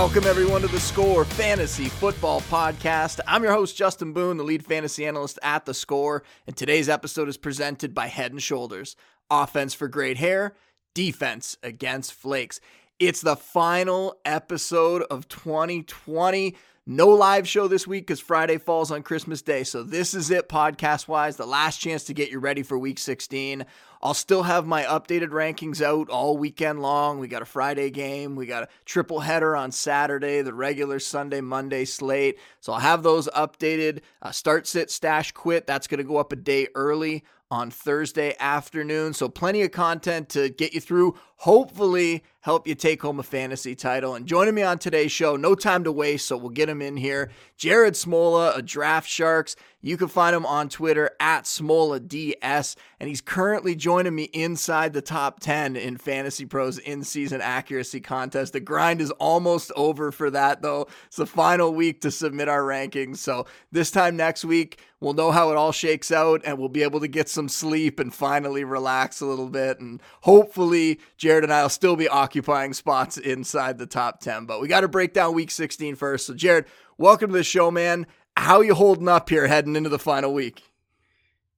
Welcome, everyone, to the Score Fantasy Football Podcast. I'm your host, Justin Boone, the lead fantasy analyst at The Score, and today's episode is presented by Head and Shoulders offense for great hair, defense against flakes. It's the final episode of 2020. No live show this week because Friday falls on Christmas Day. So, this is it podcast wise. The last chance to get you ready for week 16. I'll still have my updated rankings out all weekend long. We got a Friday game, we got a triple header on Saturday, the regular Sunday, Monday slate. So, I'll have those updated. Uh, start, sit, stash, quit. That's going to go up a day early on Thursday afternoon. So, plenty of content to get you through. Hopefully, help you take home a fantasy title. And joining me on today's show, no time to waste, so we'll get him in here. Jared Smola, a Draft Sharks. You can find him on Twitter at SmolaDS, and he's currently joining me inside the top 10 in Fantasy Pros in season accuracy contest. The grind is almost over for that, though. It's the final week to submit our rankings. So, this time next week, we'll know how it all shakes out, and we'll be able to get some sleep and finally relax a little bit. And hopefully, Jared and I will still be spots inside the top 10. But we got to break down week 16 first. So, Jared, welcome to the show, man. How you holding up here heading into the final week?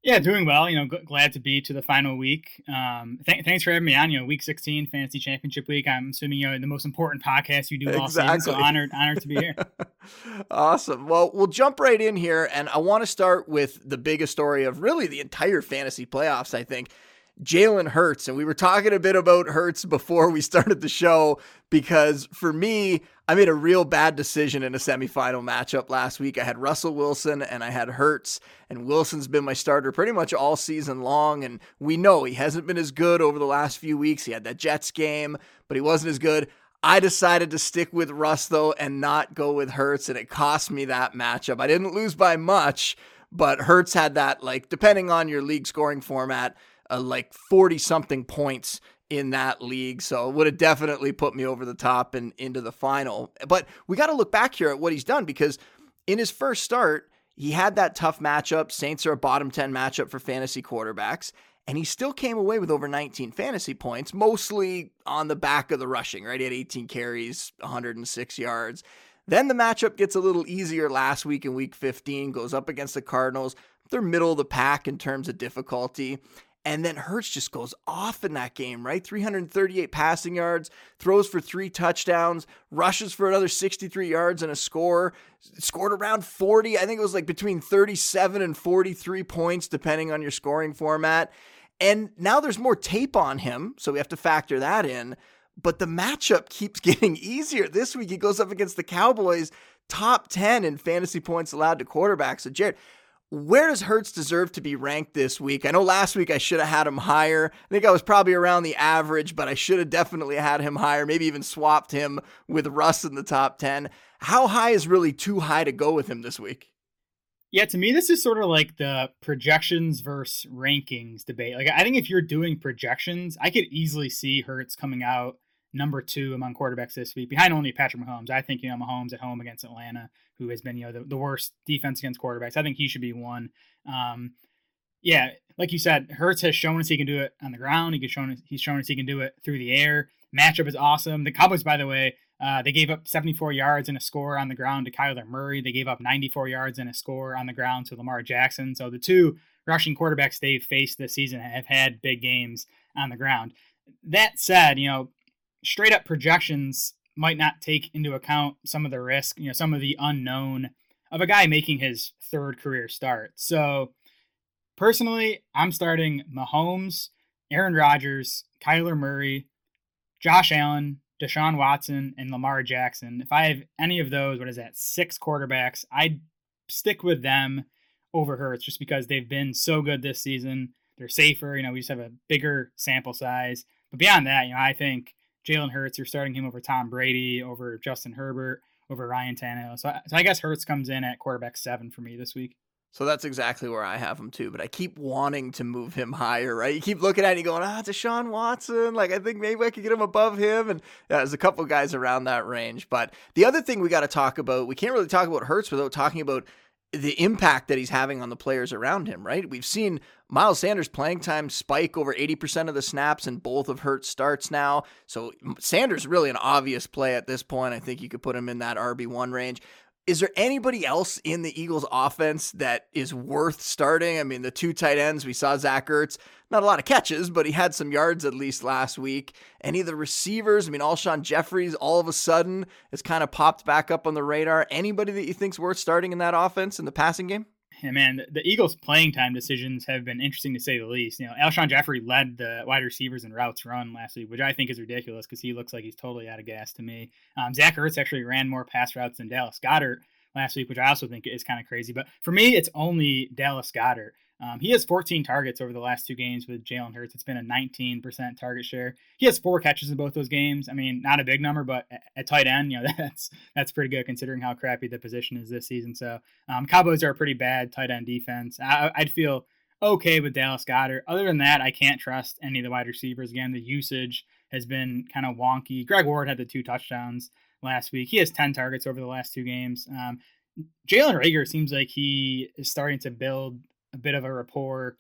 Yeah, doing well. You know, g- glad to be to the final week. Um, th- thanks for having me on. You know, week 16, fantasy championship week. I'm assuming you know the most important podcast you do all exactly. season. So honored, honored to be here. awesome. Well, we'll jump right in here, and I want to start with the biggest story of really the entire fantasy playoffs. I think Jalen Hurts. And we were talking a bit about Hurts before we started the show because for me, I made a real bad decision in a semifinal matchup last week. I had Russell Wilson and I had Hurts, and Wilson's been my starter pretty much all season long. And we know he hasn't been as good over the last few weeks. He had that Jets game, but he wasn't as good. I decided to stick with Russ though and not go with Hurts, and it cost me that matchup. I didn't lose by much, but Hurts had that, like, depending on your league scoring format, uh, like 40 something points in that league. So it would have definitely put me over the top and into the final. But we got to look back here at what he's done because in his first start, he had that tough matchup. Saints are a bottom 10 matchup for fantasy quarterbacks. And he still came away with over 19 fantasy points, mostly on the back of the rushing, right? He had 18 carries, 106 yards. Then the matchup gets a little easier last week in week 15, goes up against the Cardinals. They're middle of the pack in terms of difficulty. And then Hurts just goes off in that game, right? 338 passing yards, throws for three touchdowns, rushes for another 63 yards and a score, scored around 40. I think it was like between 37 and 43 points, depending on your scoring format. And now there's more tape on him, so we have to factor that in. But the matchup keeps getting easier. This week he goes up against the Cowboys, top 10 in fantasy points allowed to quarterbacks. So, Jared, where does Hurts deserve to be ranked this week? I know last week I should have had him higher. I think I was probably around the average, but I should have definitely had him higher, maybe even swapped him with Russ in the top 10. How high is really too high to go with him this week? Yeah, to me, this is sort of like the projections versus rankings debate. Like, I think if you're doing projections, I could easily see Hurts coming out number two among quarterbacks this week, behind only Patrick Mahomes. I think, you know, Mahomes at home against Atlanta, who has been, you know, the, the worst defense against quarterbacks. I think he should be one. Um, yeah, like you said, Hurts has shown us he can do it on the ground. He can shown us, he's shown us he can do it through the air. Matchup is awesome. The Cowboys, by the way, uh, they gave up 74 yards and a score on the ground to Kyler Murray. They gave up 94 yards and a score on the ground to Lamar Jackson. So the two rushing quarterbacks they've faced this season have had big games on the ground. That said, you know, straight up projections might not take into account some of the risk, you know, some of the unknown of a guy making his third career start. So personally, I'm starting Mahomes, Aaron Rodgers, Kyler Murray, Josh Allen, Deshaun Watson, and Lamar Jackson. If I have any of those, what is that, six quarterbacks, I'd stick with them over Hurts just because they've been so good this season. They're safer, you know, we just have a bigger sample size. But beyond that, you know, I think Jalen Hurts, you're starting him over Tom Brady, over Justin Herbert, over Ryan Tannehill. So, so I guess Hurts comes in at quarterback seven for me this week. So that's exactly where I have him too. But I keep wanting to move him higher, right? You keep looking at and going, ah, Deshaun Watson. Like, I think maybe I could get him above him. And yeah, there's a couple guys around that range. But the other thing we got to talk about, we can't really talk about Hurts without talking about the impact that he's having on the players around him, right? We've seen Miles Sanders playing time spike over 80% of the snaps in both of Hurts starts now. So Sanders really an obvious play at this point. I think you could put him in that RB1 range. Is there anybody else in the Eagles offense that is worth starting? I mean, the two tight ends, we saw Zach Ertz, not a lot of catches, but he had some yards at least last week. Any of the receivers, I mean, Alshon Jeffries all of a sudden has kind of popped back up on the radar. Anybody that you think's worth starting in that offense in the passing game? Yeah, man, the Eagles' playing time decisions have been interesting to say the least. You know, Alshon Jeffery led the wide receivers in routes run last week, which I think is ridiculous because he looks like he's totally out of gas to me. Um, Zach Ertz actually ran more pass routes than Dallas Goedert last week, which I also think is kind of crazy. But for me, it's only Dallas Goedert. Um, he has 14 targets over the last two games with Jalen Hurts. It's been a 19% target share. He has four catches in both those games. I mean, not a big number, but at tight end, you know, that's that's pretty good considering how crappy the position is this season. So um, Cowboys are a pretty bad tight end defense. I, I'd feel okay with Dallas Goedert. Other than that, I can't trust any of the wide receivers. Again, the usage has been kind of wonky. Greg Ward had the two touchdowns last week. He has 10 targets over the last two games. Um, Jalen Reagor seems like he is starting to build a bit of a rapport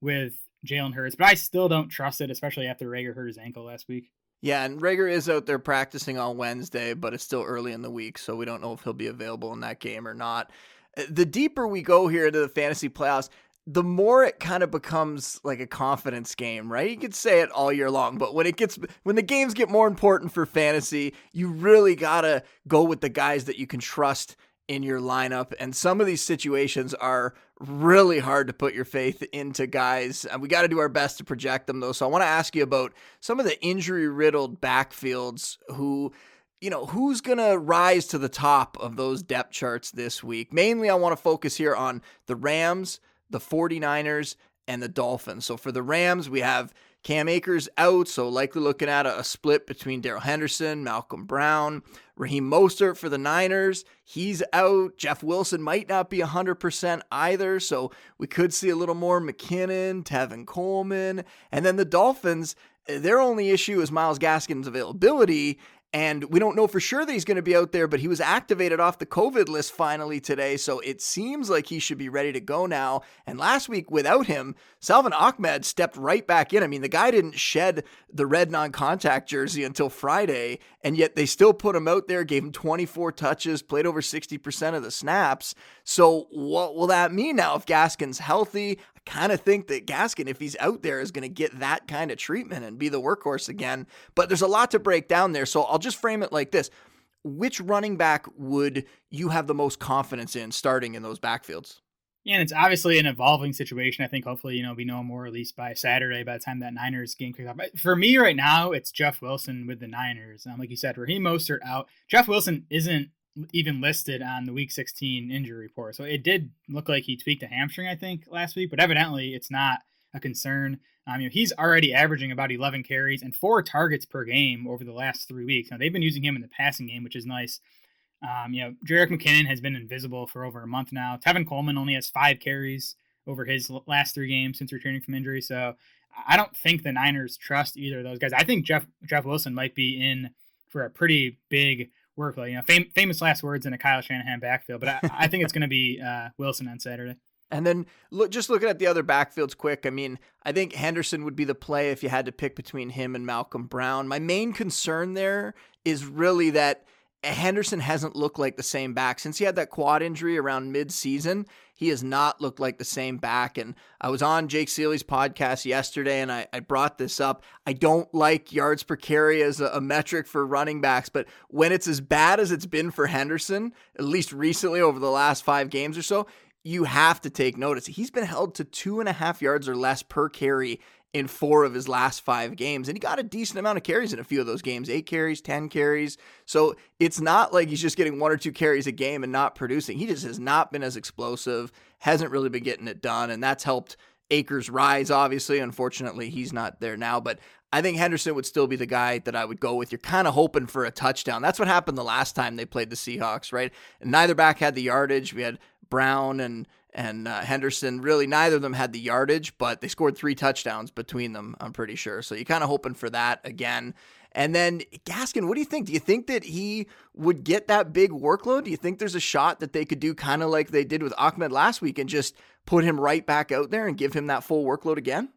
with Jalen Hurts, but I still don't trust it, especially after Reagor hurt his ankle last week. Yeah, and Reagor is out there practicing on Wednesday, but it's still early in the week, so we don't know if he'll be available in that game or not. Uh, the deeper we go here into the fantasy playoffs, the more it kind of becomes like a confidence game, right? You could say it all year long, but when it gets when the games get more important for fantasy, you really got to go with the guys that you can trust in your lineup. And some of these situations are really hard to put your faith into guys. And we got to do our best to project them, though. So I want to ask you about some of the injury riddled backfields who. You know, who's going to rise to the top of those depth charts this week? Mainly, I want to focus here on the Rams, the 49ers, and the Dolphins. So for the Rams, we have Cam Akers out, so likely looking at a, a split between Darrell Henderson, Malcolm Brown, Raheem Mostert for the Niners. He's out. Jeff Wilson might not be 100% either, so we could see a little more McKinnon, Tevin Coleman. And then the Dolphins, eh, their only issue is Myles Gaskin's availability. And we don't know for sure that he's going to be out there, but he was activated off the COVID list finally today. So it seems like he should be ready to go now. And last week, without him, Salvon Ahmed stepped right back in. I mean, the guy didn't shed the red non contact jersey until Friday, and yet they still put him out there, gave him 24 touches, played over 60% of the snaps. So what will that mean now if Gaskin's healthy? Kind of think that Gaskin, if he's out there, is going to get that kind of treatment and be the workhorse again. But there's a lot to break down there. So I'll just frame it like this Which running back would you have the most confidence in starting in those backfields? Yeah, and it's obviously an evolving situation. I think hopefully, you know, we know more at least by Saturday by the time that Niners game kicks off. But for me right now, it's Jeff Wilson with the Niners. Um, like you said, Raheem Mostert out. Jeff Wilson isn't even listed on the week 16 injury report. So it did look like he tweaked a hamstring, I think, last week, but evidently it's not a concern. Um, you know, he's already averaging about 11 carries and four targets per game over the last three weeks. Now they've been using him in the passing game, which is nice. Um, you know, Jerick McKinnon has been invisible for over a month now. Tevin Coleman only has five carries over his last three games since returning from injury. So I don't think the Niners trust either of those guys. I think Jeff Jeff Wilson might be in for a pretty big workload. You know, fam- famous last words in a Kyle Shanahan backfield, but I, I think it's going to be uh, Wilson on Saturday. And then look, just looking at the other backfields quick. I mean, I think Henderson would be the play if you had to pick between him and Malcolm Brown. My main concern there is really that Henderson hasn't looked like the same back since he had that quad injury around mid-season. He has not looked like the same back. And I was on Jake Ciely's podcast yesterday, and I, I brought this up. I don't like yards per carry as a, a metric for running backs, but when it's as bad as it's been for Henderson, at least recently over the last five games or so, you have to take notice. He's been held to two and a half yards or less per carry in four of his last five games. And he got a decent amount of carries in a few of those games eight carries, 10 carries. So it's not like he's just getting one or two carries a game and not producing. He just has not been as explosive, hasn't really been getting it done. And that's helped Akers rise, obviously. Unfortunately, he's not there now. But I think Henderson would still be the guy that I would go with. You're kind of hoping for a touchdown. That's what happened the last time they played the Seahawks, right? And neither back had the yardage. We had Brown and and uh, Henderson. Really, neither of them had the yardage, but they scored three touchdowns between them. I'm pretty sure. So you're kind of hoping for that again. And then Gaskin, what do you think? Do you think that he would get that big workload? Do you think there's a shot that they could do kind of like they did with Ahmed last week and just put him right back out there and give him that full workload again?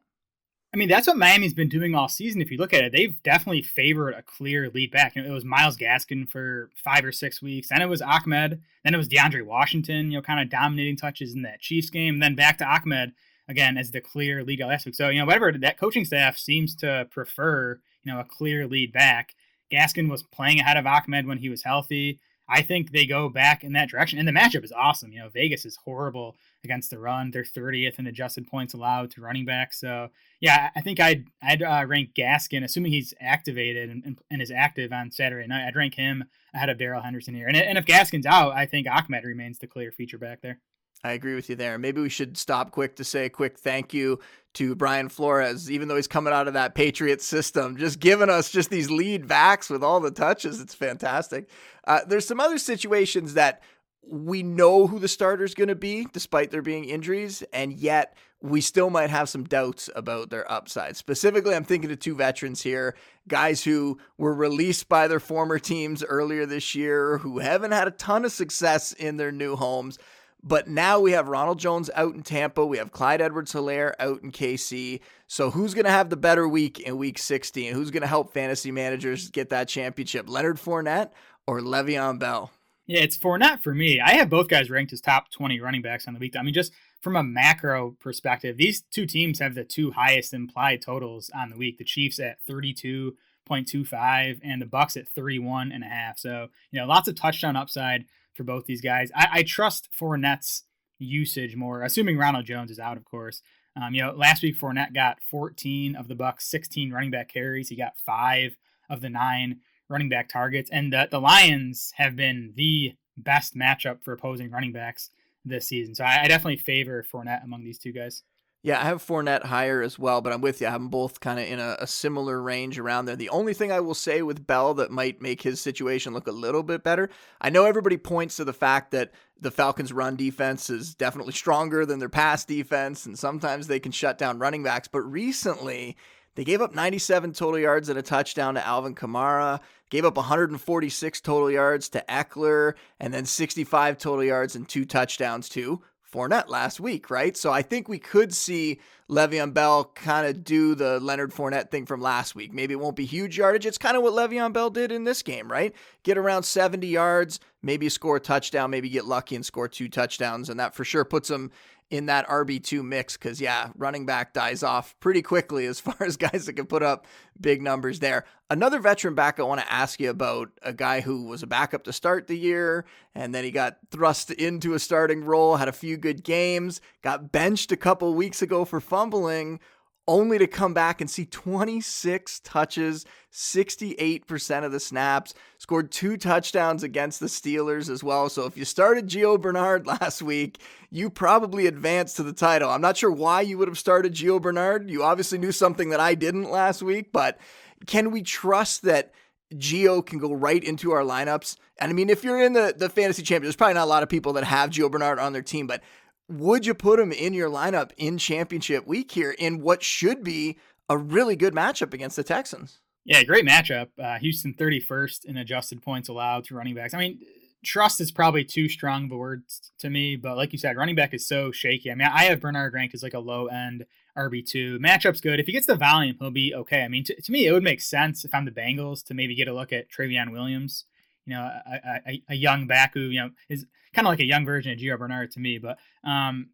I mean, that's what Miami's been doing all season. If you look at it, they've definitely favored a clear lead back. You know, it was Myles Gaskin for five or six weeks. Then it was Ahmed. Then it was DeAndre Washington, you know, kind of dominating touches in that Chiefs game. Then back to Ahmed again as the clear lead last week. So, you know, whatever that coaching staff seems to prefer, you know, a clear lead back. Gaskin was playing ahead of Ahmed when he was healthy. I think they go back in that direction. And the matchup is awesome. You know, Vegas is horrible against the run. They're 30th in adjusted points allowed to running back. So, yeah, I think I'd I'd uh, rank Gaskin, assuming he's activated and, and, is active on Saturday night. I'd rank him ahead of Darrell Henderson here. And, and if Gaskin's out, I think Ahmed remains the clear feature back there. I agree with you there. Maybe we should stop quick to say a quick thank you to Brian Flores, even though he's coming out of that Patriot system, just giving us just these lead backs with all the touches. It's fantastic. Uh, there's some other situations that we know who the starter is going to be, despite there being injuries, and yet we still might have some doubts about their upside. Specifically, I'm thinking of two veterans here, guys who were released by their former teams earlier this year, who haven't had a ton of success in their new homes. But now we have Ronald Jones out in Tampa. We have Clyde Edwards Helaire out in KC. So who's going to have the better week in week 16? Who's going to help fantasy managers get that championship? Leonard Fournette or Le'Veon Bell? Yeah, it's Fournette for me. I have both guys ranked as top 20 running backs on the week. I mean, just from a macro perspective, these two teams have the two highest implied totals on the week. The Chiefs at 32.25 and the Bucs at 31 and a half. So, you know, lots of touchdown upside for both these guys. I, I trust Fournette's usage more, assuming Ronald Jones is out, of course. Um, you know, last week Fournette got 14 of the Bucs 16 running back carries. He got five of the nine running back targets, and the, the Lions have been the best matchup for opposing running backs this season. So I, I definitely favor Fournette among these two guys. Yeah, I have Fournette higher as well, but I'm with you. I have them both kind of in a, a, similar range around there. The only thing I will say with Bell that might make his situation look a little bit better, I know everybody points to the fact that the Falcons' run defense is definitely stronger than their pass defense, and sometimes they can shut down running backs. But recently, they gave up 97 total yards and a touchdown to Alvin Kamara, gave up 146 total yards to Ekeler, and then 65 total yards and two touchdowns to Fournette last week, right? So I think we could see Le'Veon Bell kind of do the Leonard Fournette thing from last week. Maybe it won't be huge yardage. It's kind of what Le'Veon Bell did in this game, right? Get around 70 yards, maybe score a touchdown, maybe get lucky and score two touchdowns, and that for sure puts him in that RB2 mix because, yeah, running back dies off pretty quickly as far as guys that can put up big numbers there. Another veteran back I want to ask you about a guy who was a backup to start the year and then he got thrust into a starting role, had a few good games, got benched a couple weeks ago for fumbling only to come back and see 26 touches, 68% of the snaps, scored two touchdowns against the Steelers as well. So if you started Gio Bernard last week, you probably advanced to the title. I'm not sure why you would have started Gio Bernard. You obviously knew something that I didn't last week, but can we trust that Gio can go right into our lineups? And I mean, if you're in the, the fantasy champion, there's probably not a lot of people that have Gio Bernard on their team, but would you put him in your lineup in championship week here in what should be a really good matchup against the Texans? Yeah, great matchup. Uh, Houston 31st in adjusted points allowed to running backs. I mean, trust is probably too strong of a word to me, but like you said, running back is so shaky. I mean, I have Bernard ranked as like a low end RB2. Matchup's good. If he gets the volume, he'll be okay. I mean, to, to me, it would make sense if I'm the Bengals to maybe get a look at Trayveon Williams you know, a, a, a young who, you know, is kind of like a young version of Gio Bernard to me. But um,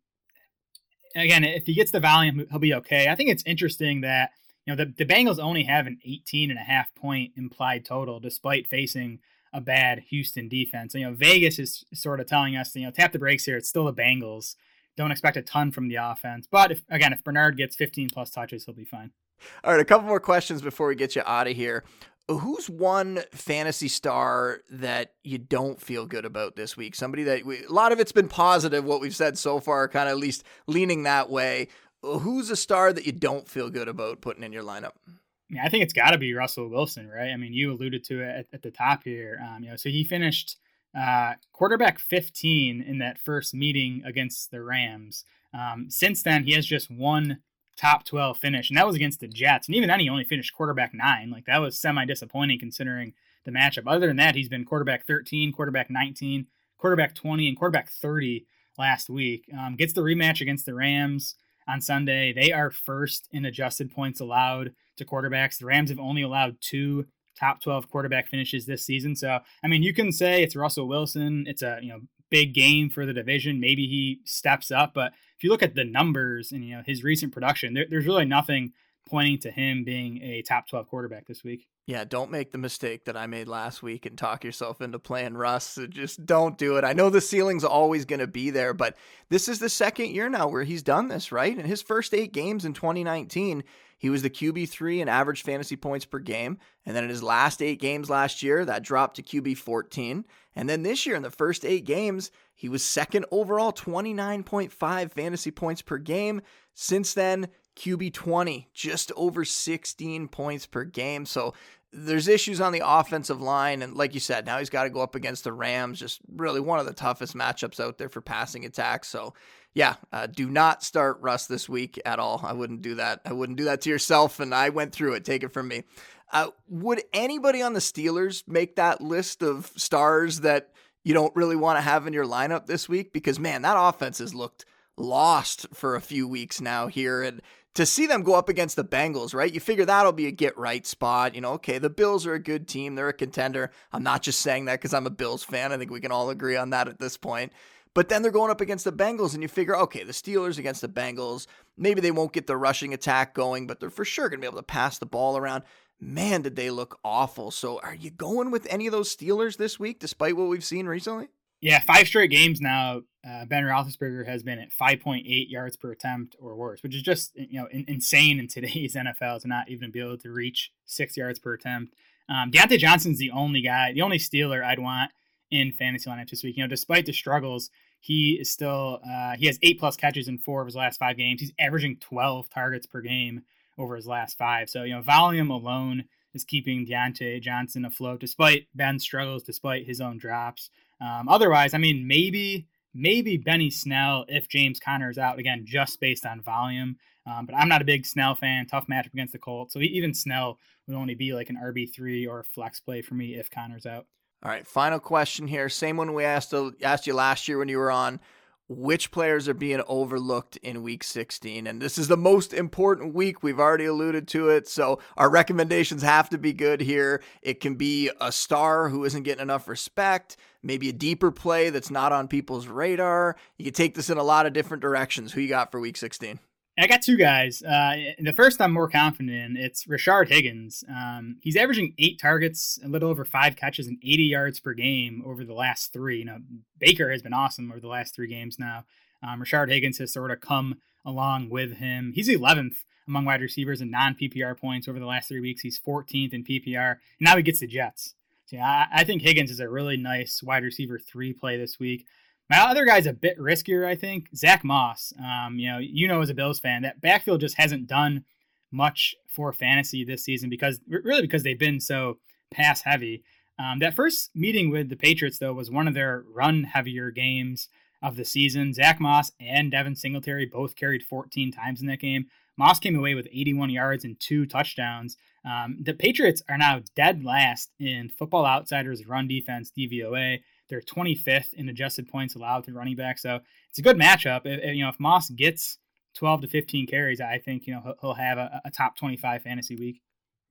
again, if he gets the volume, he'll be okay. I think it's interesting that, you know, the, the Bengals only have an 18 and a half point implied total despite facing a bad Houston defense. You know, Vegas is sort of telling us, you know, tap the brakes here. It's still the Bengals. Don't expect a ton from the offense. But if, again, if Bernard gets 15 plus touches, he'll be fine. All right, a couple more questions before we get you out of here who's one fantasy star that you don't feel good about this week? Somebody that we, a lot of it's been positive, what we've said so far, kind of at least leaning that way. Who's a star that you don't feel good about putting in your lineup? Yeah, I think it's got to be Russell Wilson, right? I mean, you alluded to it at, at the top here. Um, you know, so he finished uh, quarterback 15 in that first meeting against the Rams. Um, since then, he has just one top 12 finish, and that was against the Jets. And even then, he only finished quarterback nine. Like, that was semi disappointing considering the matchup. Other than that, he's been quarterback 13, quarterback 19, quarterback 20, and quarterback 30 last week. Um, gets the rematch against the Rams on Sunday. They are first in adjusted points allowed to quarterbacks. The Rams have only allowed two top 12 quarterback finishes this season. So, I mean, you can say it's Russell Wilson. It's a, you know, big game for the division. Maybe he steps up, but if you look at the numbers and, you know, his recent production, there, there's really nothing pointing to him being a top 12 quarterback this week. Yeah, don't make the mistake that I made last week and talk yourself into playing Russ. Just don't do it. I know the ceiling's always going to be there, but this is the second year now where he's done this, right? In his first eight games in 2019, he was the QB3 in average fantasy points per game. And then in his last eight games last year, that dropped to QB 14. And then this year, in the first eight games, he was second overall, 29.5 fantasy points per game. Since then, QB 20, just over 16 points per game. So there's issues on the offensive line. And like you said, now he's got to go up against the Rams, just really one of the toughest matchups out there for passing attacks. So, yeah, uh, do not start Russ this week at all. I wouldn't do that. I wouldn't do that to yourself. And I went through it. Take it from me. Uh, would anybody on the Steelers make that list of stars that you don't really want to have in your lineup this week? Because, man, that offense has looked lost for a few weeks now here. And to see them go up against the Bengals, right? You figure that'll be a get right spot. You know, okay, the Bills are a good team, they're a contender. I'm not just saying that because I'm a Bills fan. I think we can all agree on that at this point. But then they're going up against the Bengals, and you figure, okay, the Steelers against the Bengals, maybe they won't get the rushing attack going, but they're for sure going to be able to pass the ball around. Man, did they look awful. So are you going with any of those Steelers this week, despite what we've seen recently? Yeah, five straight games now. Uh, ben Roethlisberger has been at 5.8 yards per attempt or worse, which is just you know in, insane in today's NFL to not even be able to reach six yards per attempt. Um, Diontae Johnson's the only guy, the only Steeler I'd want in fantasy lineups this week. You know, despite the struggles, he is still uh, he has eight plus catches in four of his last five games. He's averaging 12 targets per game over his last five. So you know, volume alone is keeping Diontae Johnson afloat, despite Ben's struggles, despite his own drops. Um, otherwise, I mean, maybe maybe Benny Snell if James Conner is out again, just based on volume. Um, but I'm not a big Snell fan. Tough matchup against the Colts, so even Snell would only be like an RB three or flex play for me if Conner's out. All right, final question here. Same one we asked asked you last year when you were on which players are being overlooked in week 16. And this is the most important week. We've already alluded to it. So our recommendations have to be good here. It can be a star who isn't getting enough respect, maybe a deeper play that's not on people's radar. You can take this in a lot of different directions. Who you got for week 16? I got two guys. Uh, the first I'm more confident in. It's Rashard Higgins. Um, he's averaging eight targets, a little over five catches, and 80 yards per game over the last three. You know, Baker has been awesome over the last three games now. Um, Rashard Higgins has sort of come along with him. He's 11th among wide receivers in non PPR points over the last three weeks. He's 14th in PPR. And now he gets the Jets. So yeah, I, I think Higgins is a really nice wide receiver three play this week. My other guy's a bit riskier, I think. Zach Moss. Um, you know, you know, as a Bills fan, that backfield just hasn't done much for fantasy this season because really because they've been so pass heavy. Um, that first meeting with the Patriots though was one of their run heavier games of the season. Zach Moss and Devin Singletary both carried 14 times in that game. Moss came away with 81 yards and two touchdowns. Um, the Patriots are now dead last in Football Outsiders run defense DVOA. They're 25th in adjusted points allowed to running back. So it's a good matchup. If, you know, if Moss gets 12 to 15 carries, I think, you know, he'll have a, a top 25 fantasy week.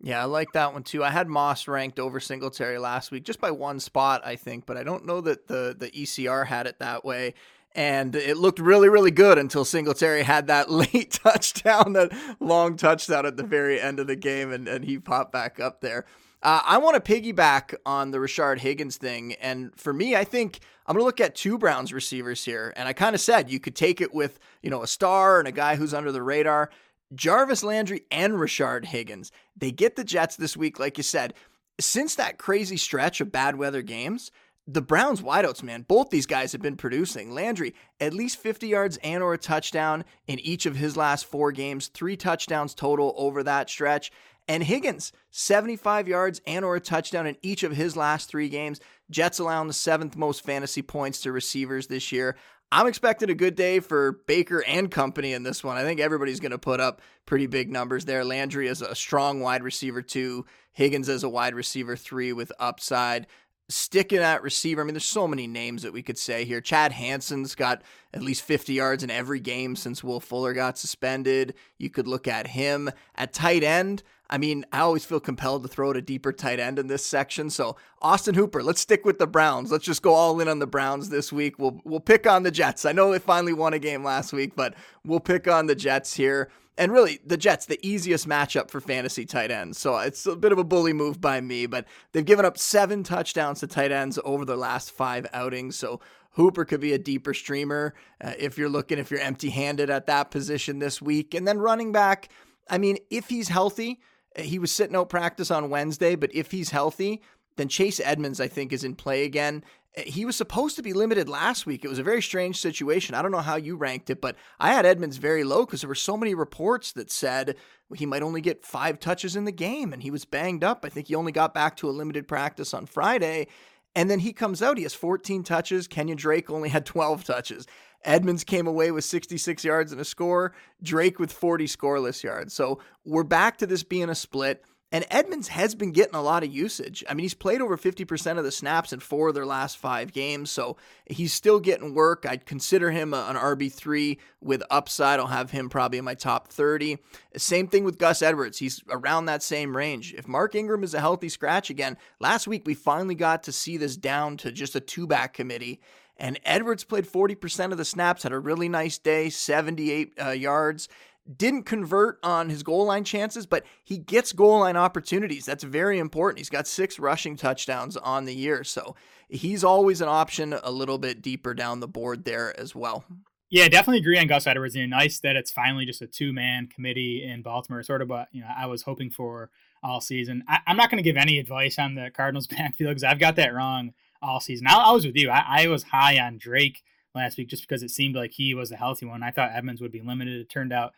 Yeah, I like that one too. I had Moss ranked over Singletary last week just by one spot, I think, but I don't know that the the ECR had it that way. And it looked really, really good until Singletary had that late touchdown, that long touchdown at the very end of the game, and, and he popped back up there. Uh, I want to piggyback on the Rashard Higgins thing. And for me, I think I'm going to look at two Browns receivers here. And I kind of said you could take it with, you know, a star and a guy who's under the radar. Jarvis Landry and Rashard Higgins. They get the Jets this week, like you said. Since that crazy stretch of bad weather games, the Browns wideouts, man, both these guys have been producing. Landry, at least 50 yards and or a touchdown in each of his last four games, three touchdowns total over that stretch. And Higgins, 75 yards and or a touchdown in each of his last three games. Jets allowing the seventh most fantasy points to receivers this year. I'm expecting a good day for Baker and company in this one. I think everybody's going to put up pretty big numbers there. Landry is a strong wide receiver two, Higgins as a wide receiver three with upside. Sticking at receiver, I mean, there's so many names that we could say here. Chad Hansen's got at least 50 yards in every game since Will Fuller got suspended. You could look at him at tight end. I mean, I always feel compelled to throw it a deeper tight end in this section. So Austin Hooper, let's stick with the Browns. Let's just go all in on the Browns this week. We'll we'll pick on the Jets. I know they finally won a game last week, but we'll pick on the Jets here. And really, the Jets, the easiest matchup for fantasy tight ends. So it's a bit of a bully move by me, but they've given up seven touchdowns to tight ends over their last five outings. So Hooper could be a deeper streamer uh, if you're looking, if you're empty handed at that position this week. And then running back, I mean, if he's healthy, he was sitting out practice on Wednesday, but if he's healthy, then Chase Edmonds, I think, is in play again. Eh, he was supposed to be limited last week. It was a very strange situation. I don't know how you ranked it, but I had Edmonds very low because there were so many reports that said he might only get five touches in the game and he was banged up. I think he only got back to a limited practice on Friday. And then he comes out, he has 14 touches. Kenyan Drake only had 12 touches. Edmonds came away with 66 yards and a score, Drake with 40 scoreless yards. So we're back to this being a split. And Edmonds has been getting a lot of usage. I mean, he's played over 50% of the snaps in four of their last five games, so he's still getting work. I'd consider him an RB3 with upside. I'll have him probably in my top 30. Same thing with Gus Edwards. He's around that same range. If Mark Ingram is a healthy scratch again, last week we finally got to see this down to just a two back committee. And Edwards played 40% of the snaps, had a really nice day, 78 uh, yards. Didn't convert on his goal line chances, but he gets goal line opportunities. That's very important. He's got six rushing touchdowns on the year. So he's always an option a little bit deeper down the board there as well. Yeah, definitely agree on Gus Edwards. You know, nice that it's finally just a two man committee in Baltimore, sort of what you know I was hoping for all season. I, am not going to give any advice on the Cardinals backfield because I've got that wrong all season. I, I was with you. I, I, was high on Drake last week just because it seemed like he was a healthy one. I thought Edmonds would be limited. It turned out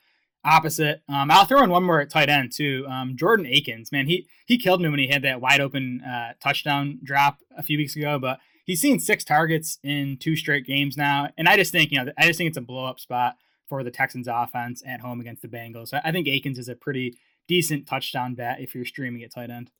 opposite. Um, I'll throw in one more at tight end too. Um, Jordan Akins, man, he he killed me when he had that wide open uh, touchdown drop a few weeks ago. But he's seen six targets in two straight games now, and I just think you know I just think it's a blow up spot for the Texans offense at home against the Bengals. I think Akins is a pretty decent touchdown bet if you're streaming at tight end.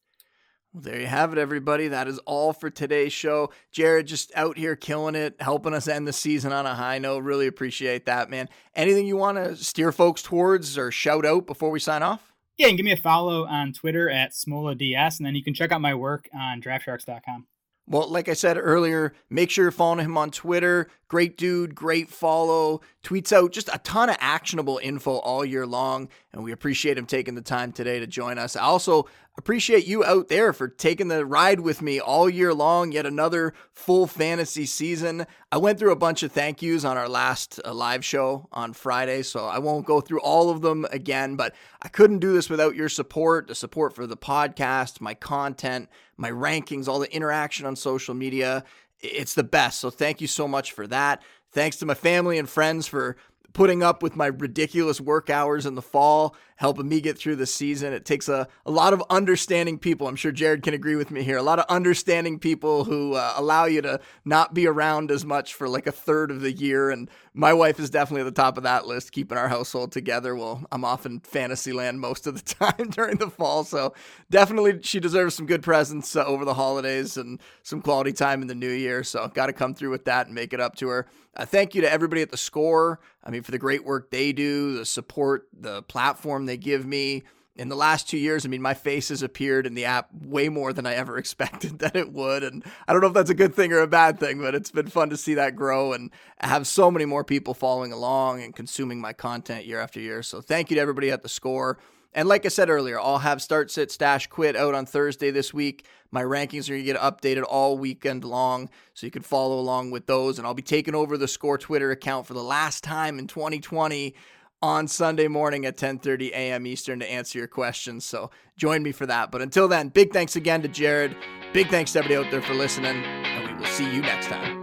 Well, there you have it, everybody. That is all for today's show. Jared just out here killing it, helping us end the season on a high note. Really appreciate that, man. Anything you want to steer folks towards or shout out before we sign off? Yeah, and give me a follow on Twitter at SmolaDS, and then you can check out my work on DraftSharks.com. Well, like I said earlier, make sure you're following him on Twitter. Great dude, great follow. Tweets out just a ton of actionable info all year long, and we appreciate him taking the time today to join us. I also appreciate you out there for taking the ride with me all year long. Yet another full fantasy season. I went through a bunch of thank yous on our last uh, live show on Friday, so I won't go through all of them again, but I couldn't do this without your support, the support for the podcast, my content, my rankings, all the interaction on social media. It's the best. So thank you so much for that. Thanks to my family and friends for putting up with my ridiculous work hours in the fall, helping me get through the season. It takes a, a lot of understanding people. I'm sure Jared can agree with me here. A lot of understanding people who uh, allow you to not be around as much for like a third of the year. And my wife is definitely at the top of that list, keeping our household together. Well, I'm off in Fantasyland most of the time during the fall. So definitely she deserves some good presents uh, over the holidays and some quality time in the new year. So got to come through with that and make it up to her. Uh, thank you to everybody at the score. I mean, for the great work they do, the support, the platform they give me. In the last two years, I mean, my face has appeared in the app way more than I ever expected that it would. And I don't know if that's a good thing or a bad thing, but it's been fun to see that grow and have so many more people following along and consuming my content year after year. So thank you to everybody at the score. And like I said earlier, I'll have start, sit, stash, quit out on Thursday this week. My rankings are going to get updated all weekend long, so you can follow along with those. And I'll be taking over the Score Twitter account for the last time in 2020 on Sunday morning at 10:30 a.m. Eastern to answer your questions. So join me for that. But until then, big thanks again to Jared. Big thanks to everybody out there for listening, and we will see you next time.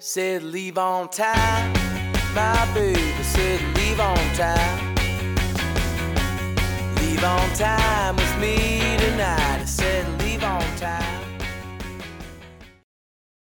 Said leave on time, my baby said leave on time on time with me tonight.